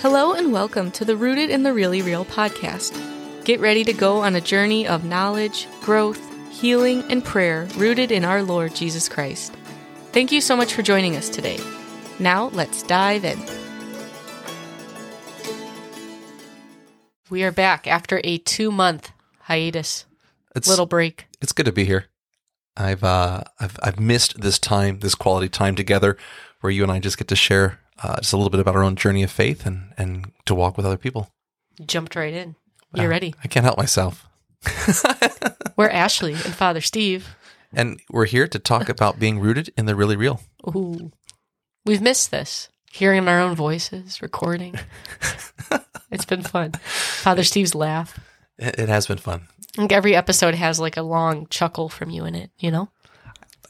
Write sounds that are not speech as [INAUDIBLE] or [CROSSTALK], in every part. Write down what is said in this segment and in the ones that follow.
Hello and welcome to the Rooted in the Really Real podcast. Get ready to go on a journey of knowledge, growth, healing, and prayer rooted in our Lord Jesus Christ. Thank you so much for joining us today. Now let's dive in. We are back after a two month hiatus, It's little break. it's good to be here. I've uh I've I've missed this time, this quality time together, where you and I just get to share uh, just a little bit about our own journey of faith and and to walk with other people. Jumped right in. You're Wow. ready. I can't help myself. [LAUGHS] We're Ashley and Father Steve. And we're here to talk about being rooted in the really real. Ooh, we've missed this. Hearing our own voices, recording. [LAUGHS] it's been fun. Father Steve's laugh. It, it has been fun. I think every episode has like a long chuckle from you in it, you know?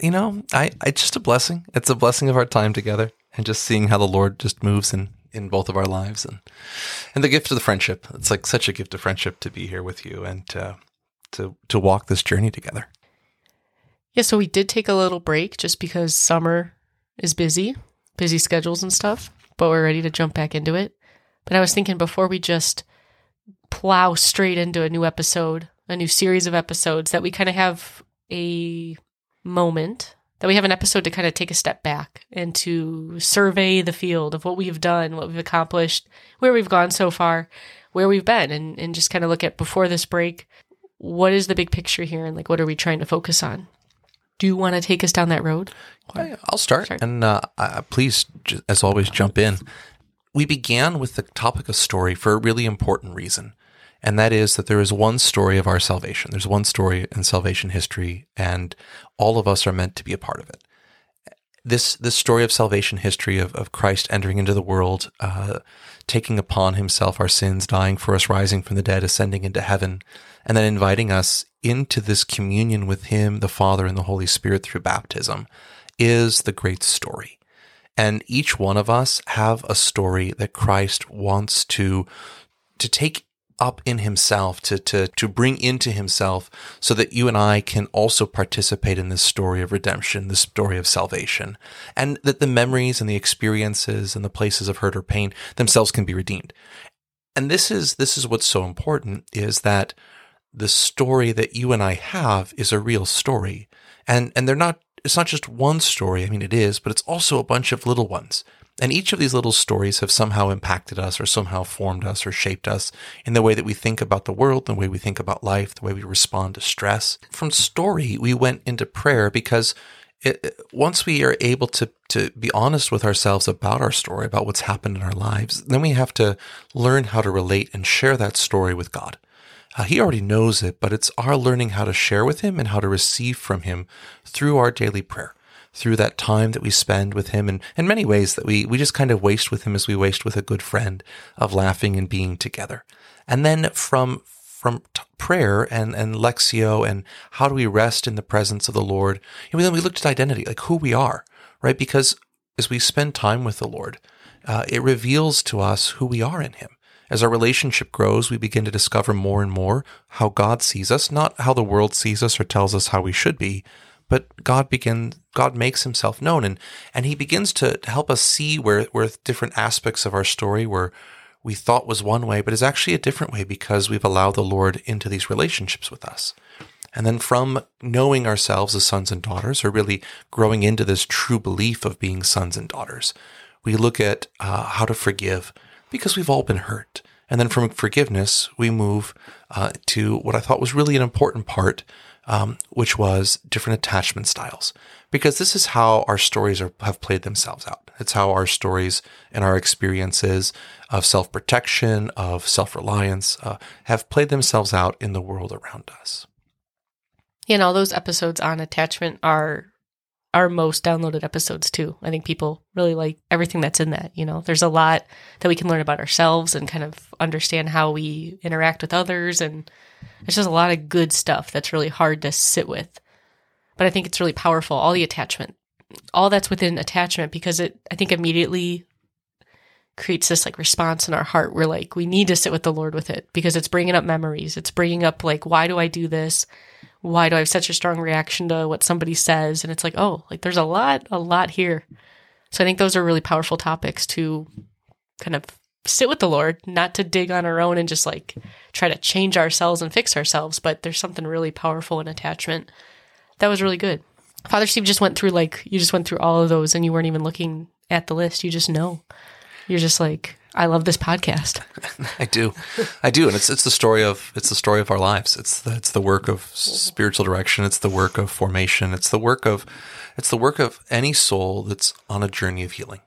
You know, I it's just a blessing. It's a blessing of our time together and just seeing how the Lord just moves in in both of our lives and and the gift of the friendship. It's like such a gift of friendship to be here with you and uh, to to walk this journey together. Yeah, so we did take a little break just because summer is busy, busy schedules and stuff, but we're ready to jump back into it. But I was thinking before we just plow straight into a new episode, a new series of episodes, that we kind of have a moment, that we have an episode to kind of take a step back and to survey the field of what we've done, what we've accomplished, where we've gone so far, where we've been, and, and just kind of look at before this break, what is the big picture here and like what are we trying to focus on? Do you want to take us down that road? I- I'll start, Start. and uh, please, as always, jump in. We began with the topic of story for a really important reason, and that is that there is one story of our salvation. There's one story in salvation history, and all of us are meant to be a part of it. This this story of salvation history of, of Christ entering into the world, uh, taking upon himself our sins, dying for us, rising from the dead, ascending into heaven, and then inviting us into this communion with Him, the Father, and the Holy Spirit through baptism, is the great story. And each one of us have a story that Christ wants to to take up in himself, to to to bring into himself, so that you and I can also participate in this story of redemption, this story of salvation, and that the memories and the experiences and the places of hurt or pain themselves can be redeemed. And this is this is what's so important is that the story that you and I have is a real story. And and they're not it's not just one story. I mean it is, but it's also a bunch of little ones. And each of these little stories have somehow impacted us or somehow formed us or shaped us in the way that we think about the world, the way we think about life, the way we respond to stress. From story, we went into prayer because it, once we are able to to be honest with ourselves about our story, about what's happened in our lives, then we have to learn how to relate and share that story with God. Uh, he already knows it, but it's our learning how to share with Him and how to receive from Him through our daily prayer, through that time that we spend with Him, and in many ways that we we just kind of waste with Him as we waste with a good friend of laughing and being together. And then from from t- prayer and and lectio and how do we rest in the presence of the Lord, and then we looked at identity, like who we are, right? Because as we spend time with the Lord, uh, it reveals to us who we are in Him. As our relationship grows, we begin to discover more and more how God sees us, not how the world sees us or tells us how we should be, but God begins God makes himself known and and he begins to, help us see where where different aspects of our story were we thought was one way, but is actually a different way because we've allowed the Lord into these relationships with us. And then from knowing ourselves as sons and daughters, or really growing into this true belief of being sons and daughters, we look at uh, how to forgive because we've all been hurt. And then from forgiveness, we move uh, to what I thought was really an important part, um, which was different attachment styles. Because this is how our stories are, have played themselves out. It's how our stories and our experiences of self protection, of self reliance, uh, have played themselves out in the world around us. You all those episodes on attachment are our most downloaded episodes too. I think people really like everything that's in that. You know, there's a lot that we can learn about ourselves and kind of understand how we interact with others. And it's just a lot of good stuff that's really hard to sit with. But I think it's really powerful. All the attachment, all that's within attachment because it, I think, immediately creates this like response in our heart. We're like, we need to sit with the Lord with it because it's bringing up memories. It's bringing up like, why do I do this? Why do I have such a strong reaction to what somebody says? And it's like, oh, like there's a lot, a lot here. So I think those are really powerful topics to kind of sit with the Lord, not to dig on our own and just like try to change ourselves and fix ourselves, but there's something really powerful in attachment. That was really good. Father Steve just went through like you just went through all of those and you weren't even looking at the list. You just know. You're just like, I love this podcast. [LAUGHS] I do, I do, and it's it's the story of it's the story of our lives. It's the, it's the work of spiritual direction. It's the work of formation. It's the work of it's the work of any soul that's on a journey of healing.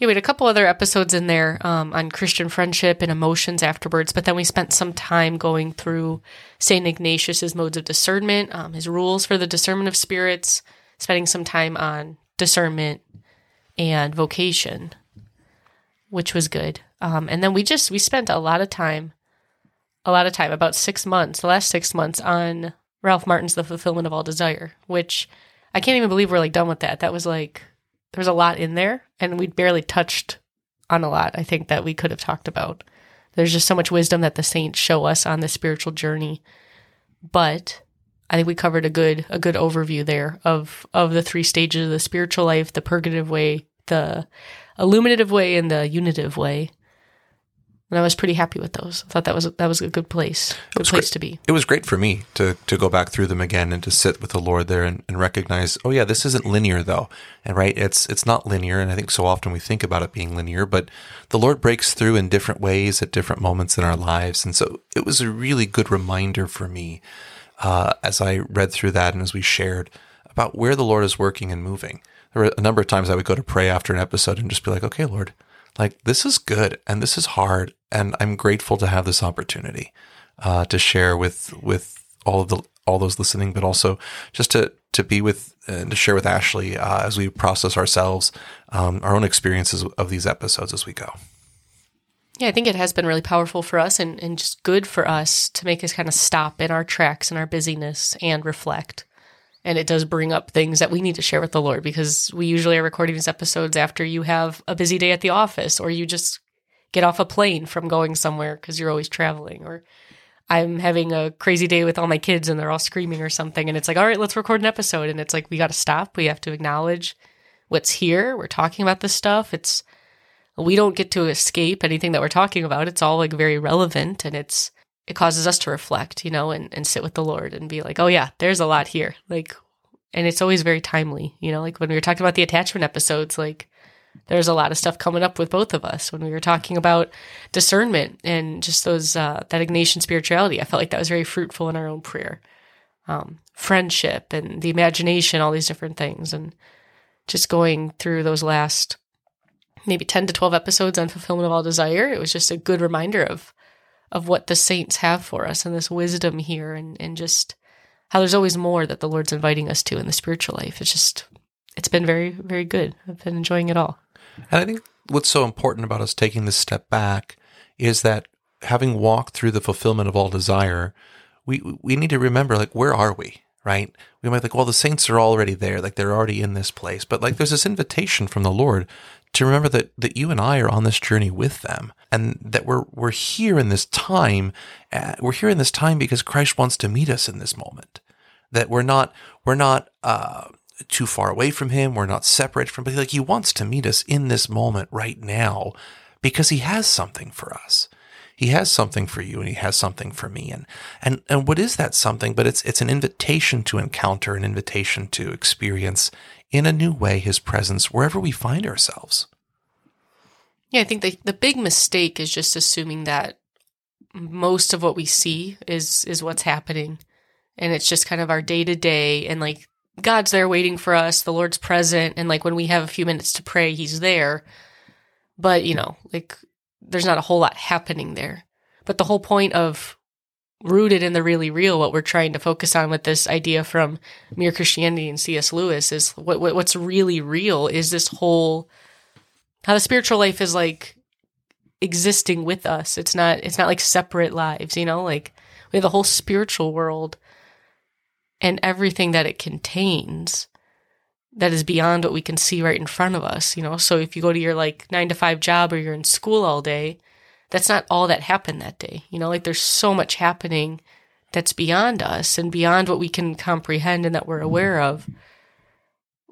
Yeah, we had a couple other episodes in there um, on Christian friendship and emotions afterwards, but then we spent some time going through St. Ignatius's modes of discernment, um, his rules for the discernment of spirits, spending some time on discernment and vocation, which was good. Um, and then we just we spent a lot of time, a lot of time, about six months, the last six months on Ralph Martin's The Fulfillment of All Desire, which I can't even believe we're like done with that. That was like there was a lot in there and we barely touched on a lot I think that we could have talked about. There's just so much wisdom that the saints show us on the spiritual journey. But I think we covered a good a good overview there of of the three stages of the spiritual life, the purgative way, the illuminative way and the unitive way and I was pretty happy with those. I thought that was that was a good place, good place great. to be. It was great for me to to go back through them again and to sit with the Lord there and, and recognize, oh yeah, this isn't linear though, and right, it's it's not linear, and I think so often we think about it being linear, but the Lord breaks through in different ways at different moments in our lives, and so it was a really good reminder for me uh, as I read through that and as we shared about where the Lord is working and moving. There were a number of times I would go to pray after an episode and just be like, okay, Lord like this is good and this is hard and i'm grateful to have this opportunity uh, to share with with all of the all those listening but also just to to be with and to share with ashley uh, as we process ourselves um, our own experiences of these episodes as we go. Yeah, I think it has been really powerful for us and, and just good for us to make us kind of stop in our tracks and our busyness and reflect and it does bring up things that we need to share with the Lord because we usually are recording these episodes after you have a busy day at the office or you just get off a plane from going somewhere because you're always traveling or I'm having a crazy day with all my kids and they're all screaming or something and it's like all right let's record an episode. And it's like we got to stop. We have to acknowledge what's here. We're talking about this stuff. It's we don't get to escape anything that we're talking about. It's all like very relevant and it's it causes us to reflect, you know, and, and sit with the Lord and be like, oh, yeah, there's a lot here. Like, and it's always very timely, you know, like when we were talking about the attachment episodes, like there's a lot of stuff coming up with both of us when we were talking about discernment and just those, uh, that Ignatian spirituality. I felt like that was very fruitful in our own prayer. Um, friendship and the imagination, all these different things. And just going through those last maybe 10 to 12 episodes on fulfillment of all desire, it was just a good reminder of of what the saints have for us and this wisdom here and, and just how there's always more that the Lord's inviting us to in the spiritual life. It's just, it's been very, very good. I've been enjoying it all. And I think what's so important about us taking this step back is that having walked through the fulfillment of all desire, we, we need to remember, like, where are we? Right? We might think, well, the saints are already there, like they're already in this place. But like there's this invitation from the Lord to remember that that you and I are on this journey with them, and that we're we're here in this time. Uh, we're here in this time because Christ wants to meet us in this moment. That we're not we're not uh, too far away from Him. We're not separate from. But like He wants to meet us in this moment right now, because He has something for us. He has something for you and he has something for me. And, and, and what is that something? But it's, it's an invitation to encounter, an invitation to experience in a new way his presence wherever we find ourselves. Yeah, I think the, the big mistake is just assuming that most of what we see is is what's happening and it's just kind of our day to day and like God's there waiting for us, the Lord's present and like when we have a few minutes to pray, he's there. But, you know, like there's not a whole lot happening there. But the whole point of rooted in the really real, what we're trying to focus on with this idea from Mere Christianity and C.S. Lewis is what, what what's really real is this whole how the spiritual life is like existing with us. It's not it's not like separate lives, you know, like we have the whole spiritual world and everything that it contains that is beyond what we can see right in front of us, you know. So if you go to your like 9 to 5 job or you're in school all day, that's not all that happened that day. You know, like there's so much happening that's beyond us and beyond what we can comprehend and that we're mm-hmm. aware of.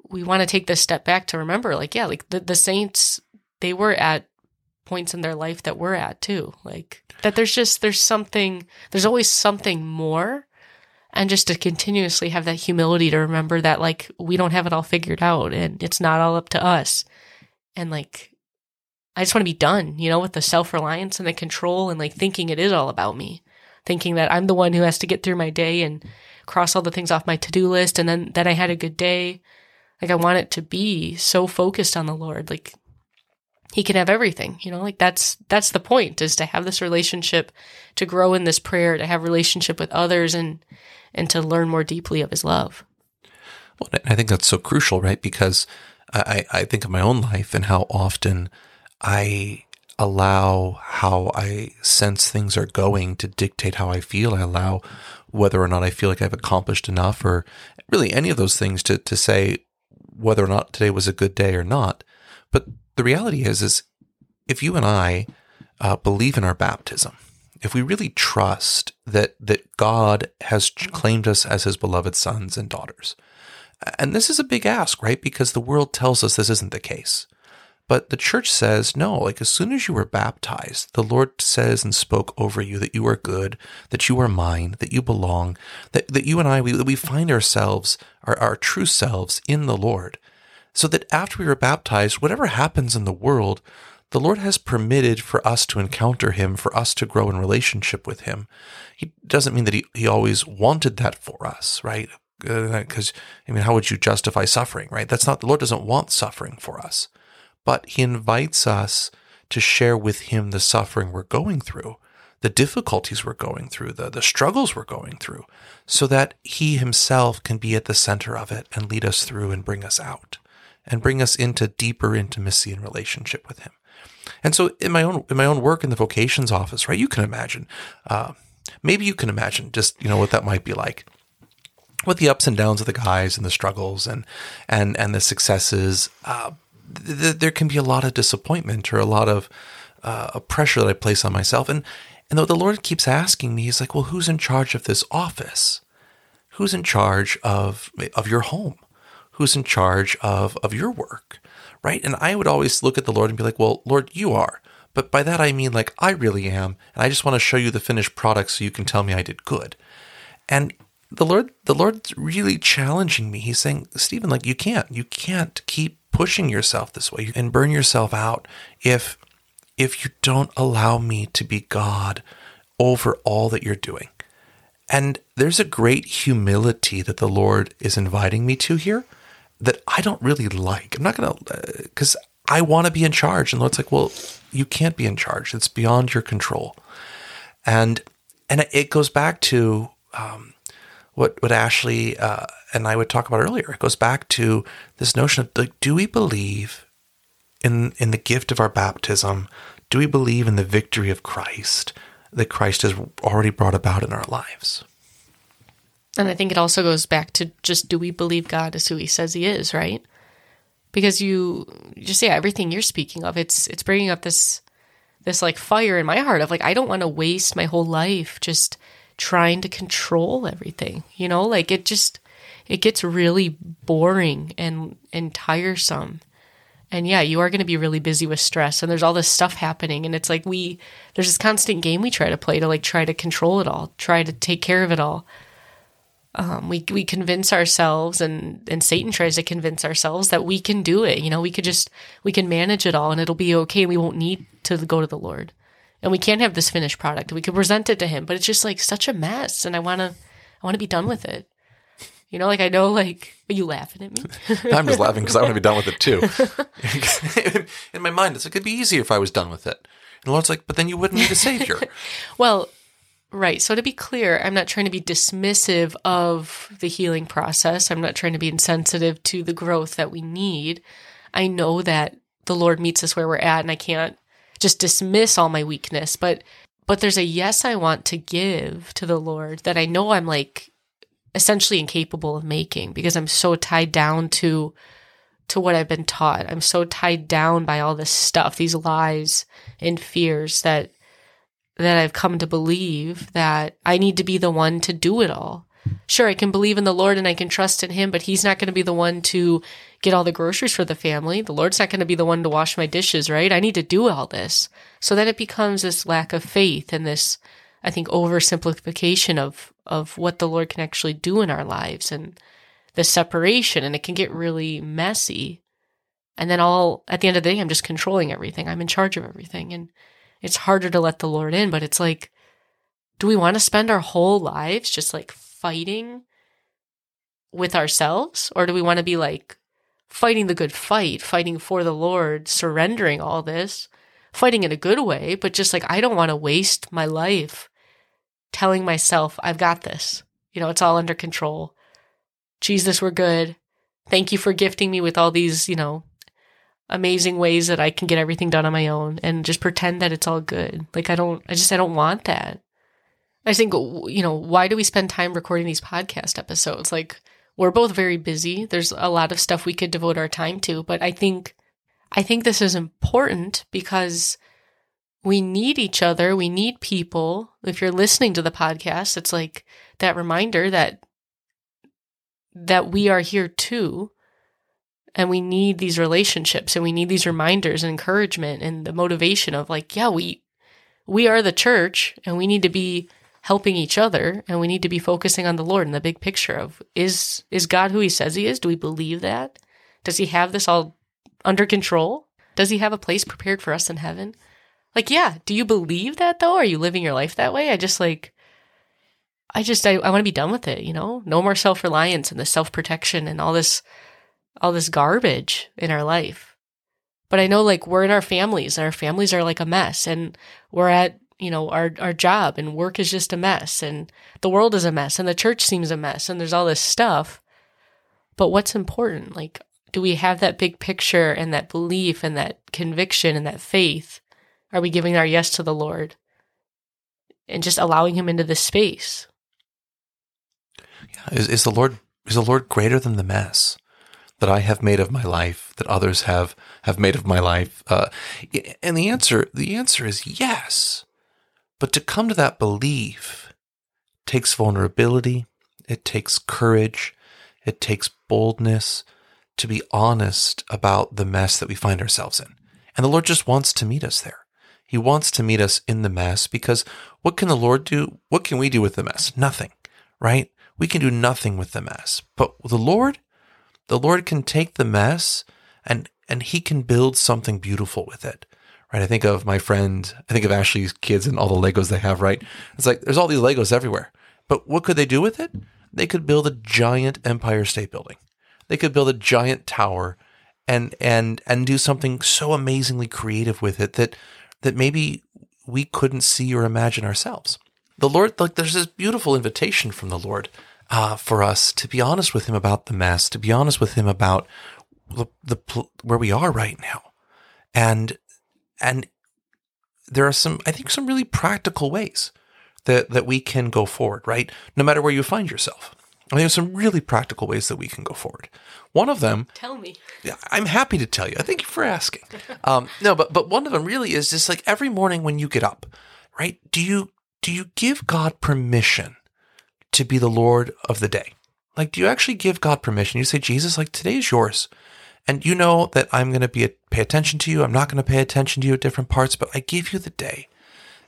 We want to take this step back to remember, like, yeah, like the, the saints, they were at points in their life that we're at too. Like that there's just there's something there's always something more and just to continuously have that humility to remember that like we don't have it all figured out and it's not all up to us. And like I just want to be done, you know, with the self-reliance and the control and like thinking it is all about me. Thinking that I'm the one who has to get through my day and cross all the things off my to-do list and then that I had a good day. Like I want it to be so focused on the Lord. Like he can have everything you know like that's that's the point is to have this relationship to grow in this prayer to have relationship with others and and to learn more deeply of his love well i think that's so crucial right because i i think of my own life and how often i allow how i sense things are going to dictate how i feel i allow whether or not i feel like i've accomplished enough or really any of those things to to say whether or not today was a good day or not but the reality is, is if you and I uh, believe in our baptism, if we really trust that that God has claimed us as His beloved sons and daughters, and this is a big ask, right? Because the world tells us this isn't the case. But the church says, no, like as soon as you were baptized, the Lord says and spoke over you that you are good, that you are mine, that you belong, that, that you and I, we, we find ourselves, our, our true selves in the Lord so that after we were baptized, whatever happens in the world, the Lord has permitted for us to encounter Him, for us to grow in relationship with Him. He doesn't mean that He, he always wanted that for us, right? Because, uh, I mean, how would you justify suffering, right? That's not, the Lord doesn't want suffering for us, but He invites us to share with Him the suffering we're going through, the difficulties we're going through, the, the struggles we're going through, so that He Himself can be at the center of it and lead us through and bring us out and bring us into deeper intimacy and relationship with Him. And so, in my own in my own work in the vocations office, right, you can imagine, uh, maybe you can imagine just you know what that might be like, with the ups and downs of the guys and the struggles and and and the successes. Uh, th- there can be a lot of disappointment or a lot of uh, pressure that I place on myself, and and though the Lord keeps asking me, He's like, well, who's in charge of this office? Who's in charge of of your home? who's in charge of, of your work, right? And I would always look at the Lord and be like, well, Lord, you are. But by that I mean like I really am, and I just want to show you the finished product so you can tell me I did good. And the Lord, the Lord's really challenging me. He's saying, Stephen, like you can't, you can't keep pushing yourself this way and burn yourself out if if you don't allow me to be God over all that you're doing. And there's a great humility that the Lord is inviting me to here that I don't really like. I'm not going to, uh, I want to be in charge. And Lord's like, well, you can't be in charge. It's beyond your control. And, and it goes back to, um, what, what Ashley uh, and I would talk about earlier. It goes back to this notion of like, do we believe in in the gift of our baptism? Do we believe in the victory of Christ that Christ has already brought about in our lives? And I think it also goes back to just do we believe God is who he says he is, right? Because you just yeah, everything you're speaking of, it's it's bringing up this this like fire in my heart of like I don't want to waste my whole life just trying to control everything. You know, like it just it gets really boring and and tiresome. And yeah, you are going to be really busy with stress and there's all this stuff happening and it's like we there's this constant game we try to play to like try to control it all, try to take care of it all um, we we convince ourselves and and Satan tries to convince ourselves that we can do it. You know, we could just we can manage it all and it'll be okay. We won't need to go to the Lord, and we can't have this finished product. We could present it to Him, but it's just like such a mess, and I want to I want to be done with it. You know, like I know, like are you laughing at me? [LAUGHS] I'm just laughing because I want to be done with it too. [LAUGHS] [LAUGHS] In my mind, it's like it'd be easier if I was done with it. And the Lord's like, but then you wouldn't need a savior. well, Right. So to be clear, I'm not trying to be dismissive of the healing process. I'm not trying to be insensitive to the growth that we need. I know that the Lord meets us where we're at and I can't just dismiss all my weakness, but but there's a yes I want to give to the Lord that I know I'm like essentially incapable of making because I'm so tied down to to what I've been taught. I'm so tied down by all this stuff, these lies and fears that that I've come to believe that I need to be the one to do it all. Sure, I can believe in the Lord and I can trust in Him, but He's not going to be the one to get all the groceries for the family. The Lord's not going to be the one to wash my dishes, right? I need to do all this. So then it becomes this lack of faith and this, I think, oversimplification of, of what the Lord can actually do in our lives and the separation. And it can get really messy. And then all, at the end of the day, I'm just controlling everything. I'm in charge of everything. And it's harder to let the Lord in, but it's like, do we want to spend our whole lives just like fighting with ourselves? Or do we want to be like fighting the good fight, fighting for the Lord, surrendering all this, fighting in a good way, but just like, I don't want to waste my life telling myself, I've got this. You know, it's all under control. Jesus, we're good. Thank you for gifting me with all these, you know, amazing ways that I can get everything done on my own and just pretend that it's all good. Like I don't, I just, I don't want that. I think, you know, why do we spend time recording these podcast episodes? Like we're both very busy. There's a lot of stuff we could devote our time to, but I think, I think this is important because we need each other. We need people. If you're listening to the podcast, it's like that reminder that, that we are here too and we need these relationships and we need these reminders and encouragement and the motivation of like yeah we we are the church and we need to be helping each other and we need to be focusing on the lord and the big picture of is is god who he says he is? Do we believe that? Does he have this all under control? Does he have a place prepared for us in heaven? Like yeah do you believe that though? Are you living your life that way? I just like i just i, I want to be done with it you know? No more self-reliance and the self-protection and all this all this garbage in our life. But I know like we're in our families and our families are like a mess and we're at, you know, our, our job and work is just a mess and the world is a mess and the church seems a mess and there's all this stuff. But what's important? Like, do we have that big picture and that belief and that conviction and that faith? Are we giving our yes to the Lord and just allowing him into this space? Yeah. Is, is the Lord, is the Lord greater than the mess? that I have made of my life, that others have have made of my life? Uh, and the answer the answer is yes. But to come to that belief takes vulnerability, it takes courage, it takes boldness to be honest about the mess that we find ourselves in. And the Lord just wants to meet us there. He wants to meet us in the mess because what can the Lord do? What can we do with the mess? Nothing, right? We can do nothing with the mess. But the Lord, the Lord can take the mess and and he can build something beautiful with it. Right? I think of my friend, I think of Ashley's kids and all the Legos they have, right? It's like there's all these Legos everywhere. But what could they do with it? They could build a giant Empire State Building. They could build a giant tower and and and do something so amazingly creative with it that that maybe we couldn't see or imagine ourselves. The Lord, like, there's this beautiful invitation from the Lord uh, for us to be honest with him about the mess, to be honest with him about the, the where we are right now, and and there are some, I think, some really practical ways that that we can go forward. Right, no matter where you find yourself. I think there's some really practical ways that we can go forward. One of them, tell me. yeah, I'm happy to tell you. I thank you for asking. [LAUGHS] Um, no, but but one of them really is just like every morning when you get up, right? Do you do you give God permission to be the Lord of the day? Like, do you actually give God permission? You say, Jesus, like today is yours. And you know that I'm going to be a, pay attention to you. I'm not going to pay attention to you at different parts, but I give you the day.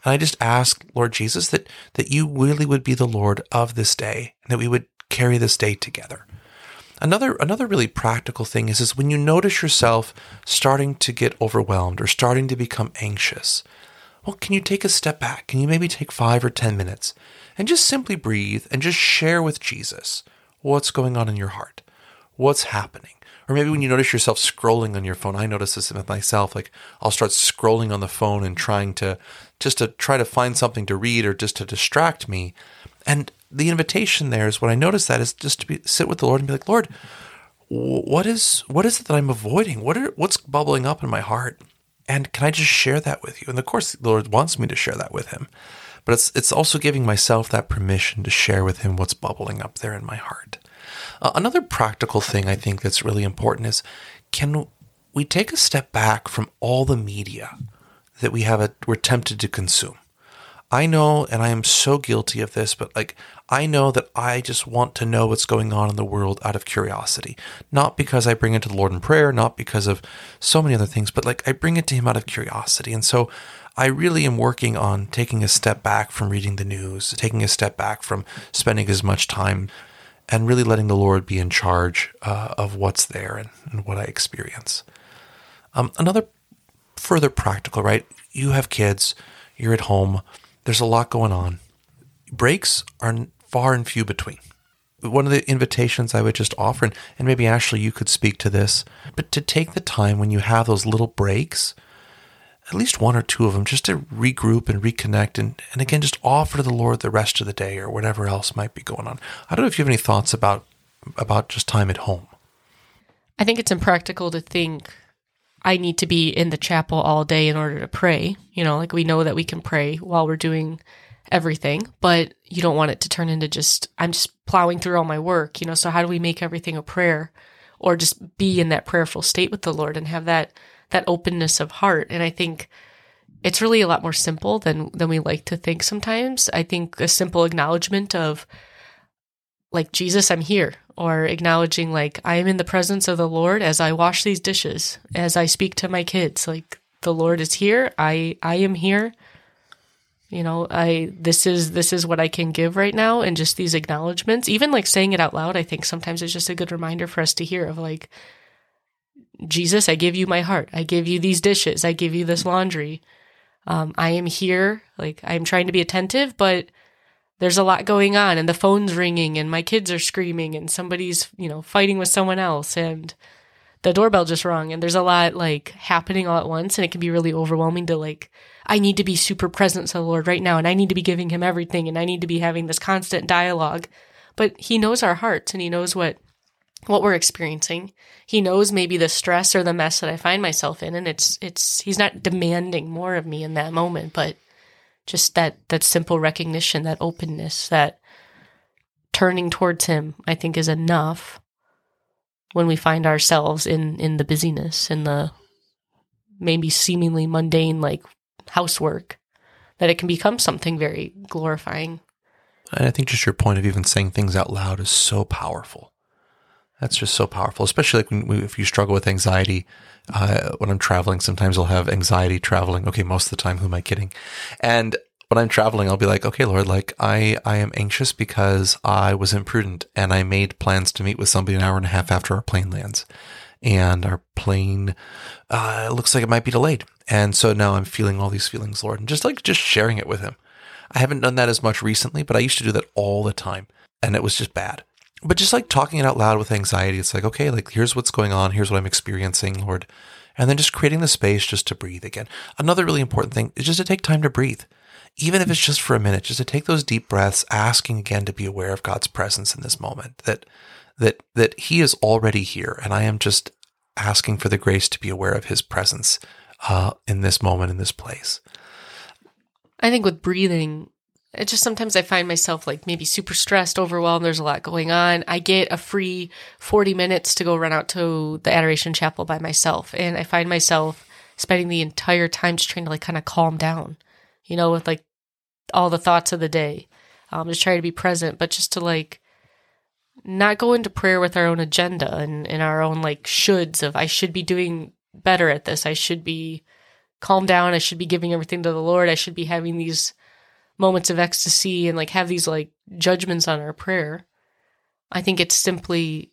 And I just ask, Lord Jesus, that, that you really would be the Lord of this day and that we would carry this day together. Another, another really practical thing is, is when you notice yourself starting to get overwhelmed or starting to become anxious, well, can you take a step back? Can you maybe take five or 10 minutes and just simply breathe and just share with Jesus what's going on in your heart, what's happening. Or maybe when you notice yourself scrolling on your phone, I notice this with myself. Like I'll start scrolling on the phone and trying to just to try to find something to read or just to distract me. And the invitation there is what I notice that is just to be sit with the Lord and be like, Lord, what is what is it that I'm avoiding? What are what's bubbling up in my heart? And can I just share that with you? And of course, the Lord wants me to share that with Him but it's it's also giving myself that permission to share with him what's bubbling up there in my heart. Uh, another practical thing I think that's really important is can we take a step back from all the media that we have a, we're tempted to consume? I know, and I am so guilty of this, but like, I know that I just want to know what's going on in the world out of curiosity. Not because I bring it to the Lord in prayer, not because of so many other things, but like I bring it to Him out of curiosity. And so I really am working on taking a step back from reading the news, taking a step back from spending as much time and really letting the Lord be in charge uh, of what's there and, and, what I experience. Um, another further practical, right? You have kids, you're at home, there's a lot going on. Breaks are far and few between. One of the invitations I would just offer, and, and maybe Ashley, you could speak to this, but to take the time when you have those little breaks at least one or two of them just to regroup and reconnect and, and again just offer to the Lord the rest of the day or whatever else might be going on. I don't know if you have any thoughts about about just time at home. I think it's impractical to think I need to be in the chapel all day in order to pray. You know, like we know that we can pray while we're doing everything, but you don't want it to turn into just I'm just plowing through all my work, you know. So how do we make everything a prayer or just be in that prayerful state with the Lord and have that that openness of heart. And I think it's really a lot more simple than than we like to think sometimes. I think a simple acknowledgement of like Jesus, I'm here, or acknowledging like I am in the presence of the Lord as I wash these dishes, as I speak to my kids, like the Lord is here. I I am here. You know, I this is this is what I can give right now and just these acknowledgments, even like saying it out loud, I think sometimes it's just a good reminder for us to hear of like Jesus, I give you my heart. I give you these dishes. I give you this laundry. Um, I am here. Like, I'm trying to be attentive, but there's a lot going on and the phone's ringing and my kids are screaming and somebody's, you know, fighting with someone else and the doorbell just rung and there's a lot like happening all at once and it can be really overwhelming to like, I need to be super present to the Lord right now and I need to be giving him everything and I need to be having this constant dialogue. But he knows our hearts and he knows what what we're experiencing. He knows maybe the stress or the mess that I find myself in and it's it's he's not demanding more of me in that moment, but just that that simple recognition, that openness, that turning towards him, I think is enough when we find ourselves in in the busyness in the maybe seemingly mundane like housework that it can become something very glorifying. And I think just your point of even saying things out loud is so powerful that's just so powerful, especially like we, if you struggle with anxiety. Uh, when I'm traveling, sometimes I'll have anxiety traveling. Okay, most of the time, who am I kidding? And when I'm traveling, I'll be like, okay, Lord, like I, I am anxious because I was imprudent and I made plans to meet with somebody an hour and a half after our plane lands. And our plane uh, looks like it might be delayed. And so now I'm feeling all these feelings, Lord, and just like just sharing it with Him. I haven't done that as much recently, but I used to do that all the time. And it was just bad but just like talking it out loud with anxiety, it's like, okay, like here's what's going on, here's what I'm experiencing, Lord. And then just creating the space just to breathe again. Another really important thing is just to take time to breathe. Even if it's just for a minute, just to take those deep breaths, asking again to be aware of God's presence in this moment. That that that He is already here, and I am just asking for the grace to be aware of His presence uh, in this moment, in this place. I think with breathing, it just sometimes I find myself like maybe super stressed, overwhelmed. There's a lot going on. I get a free 40 minutes to go run out to the Adoration Chapel by myself. And I find myself spending the entire time just trying to like kind of calm down, you know, with like all the thoughts of the day. Um, just try to be present, but just to like not go into prayer with our own agenda and, and our own like shoulds of I should be doing better at this. I should be calm down. I should be giving everything to the Lord. I should be having these moments of ecstasy and like have these like judgments on our prayer. I think it's simply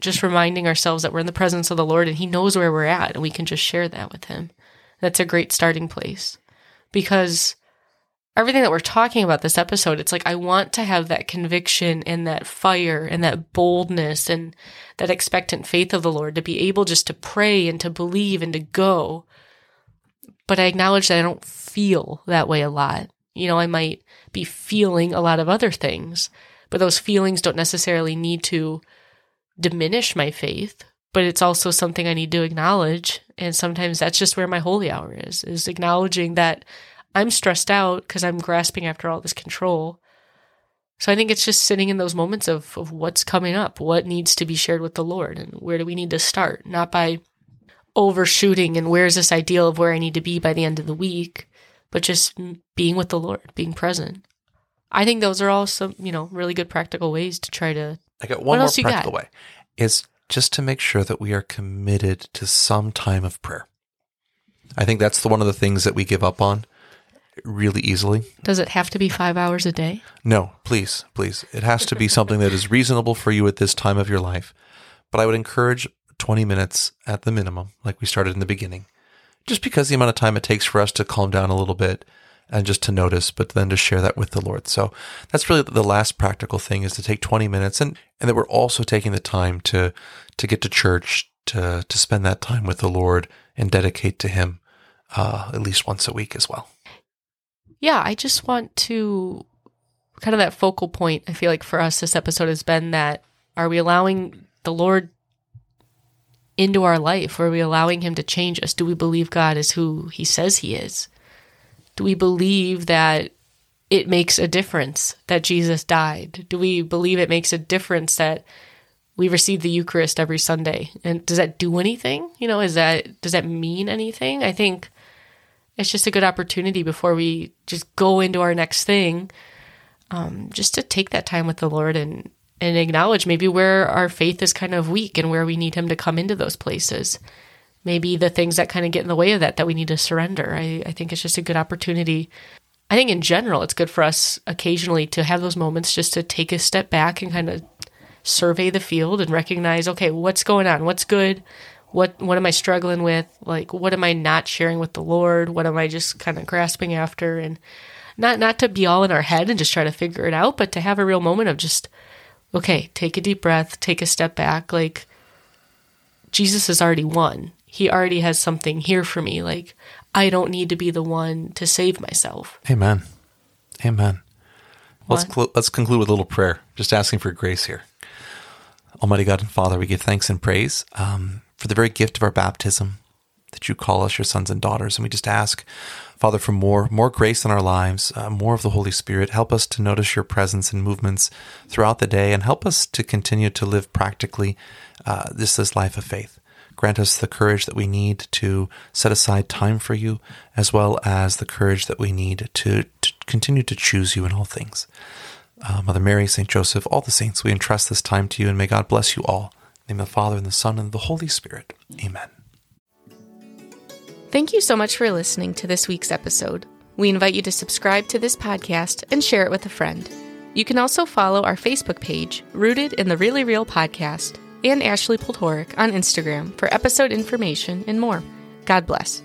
just reminding ourselves that we're in the presence of the Lord and He knows where we're at and we can just share that with Him. That's a great starting place because everything that we're talking about this episode, it's like I want to have that conviction and that fire and that boldness and that expectant faith of the Lord to be able just to pray and to believe and to go. But I acknowledge that I don't feel that way a lot. You know, I might be feeling a lot of other things, but those feelings don't necessarily need to diminish my faith, but it's also something I need to acknowledge. And sometimes that's just where my holy hour is, is acknowledging that I'm stressed out because I'm grasping after all this control. So I think it's just sitting in those moments of, of what's coming up, what needs to be shared with the Lord, and where do we need to start, not by overshooting and where's this ideal of where I need to be by the end of the week, but just being with the Lord, being present. I think those are all some, you know, really good practical ways to try to. I got What one more else you got? practical way. Is just to make sure that we are committed to some time of prayer. I think that's the one of the things that we give up on really easily. Does it have to be five hours a day? No, please, please. It has to be something that is reasonable for you at this time of your life. But I would encourage 20 minutes at the minimum, like we started in the beginning, just because the amount of time it takes for us to calm down a little bit and just to notice, but then to share that with the Lord. So that's really the last practical thing is to take 20 minutes and, and that we're also taking the time to, to get to church, to, to spend that time with the Lord and dedicate to Him, uh, at least once a week as well. Yeah, I just want to kind of that focal point. I feel like for us, this episode has been that are we allowing the Lord into our life? Are we allowing Him to change us? Do we believe God is who He says He is? Do we believe that it makes a difference that Jesus died? Do we believe it makes a difference that we receive the Eucharist every Sunday? And does that do anything? You know, is that does that mean anything? I think it's just a good opportunity before we just go into our next thing um, just to take that time with the lord and and acknowledge maybe where our faith is kind of weak and where we need him to come into those places. Maybe the things that kind of get in the way of that that we need to surrender. I, I think it's just a good opportunity. I think in general it's good for us occasionally to have those moments just to take a step back and kind of survey the field and recognize okay what's going on? What's good? What what am i struggling with? Like what am i not sharing with the lord? What am i just kind of grasping after? And not not to be all in our head and just try to figure it out but to have a real moment of just okay take a deep breath take a step back like jesus has already won he already has something here for me like i don't need to be the one to save myself Amen. Amen. Let's clo- let's conclude with a little prayer, just asking for grace here. Almighty God and Father, we give thanks and praise um, for the very gift of our baptism, that you call us your sons and daughters, and we just ask, Father, for more more grace in our lives, uh, more of the Holy Spirit. Help us to notice your presence and movements throughout the day, and help us to continue to live practically uh, this this life of faith. Grant us the courage that we need to set aside time for you, as well as the courage that we need to, to continue to choose you in all things. Uh, Mother Mary, St. Joseph, all the saints, we entrust this time to you, and may God bless you all. In the name of the Father, and the Son, and the Holy Spirit. Amen. Thank you so much for listening to this week's episode. We invite you to subscribe to this podcast and share it with a friend. You can also follow our Facebook page, Rooted in the Really Real Podcast, and Ashley Poltoric on Instagram for episode information and more. God bless.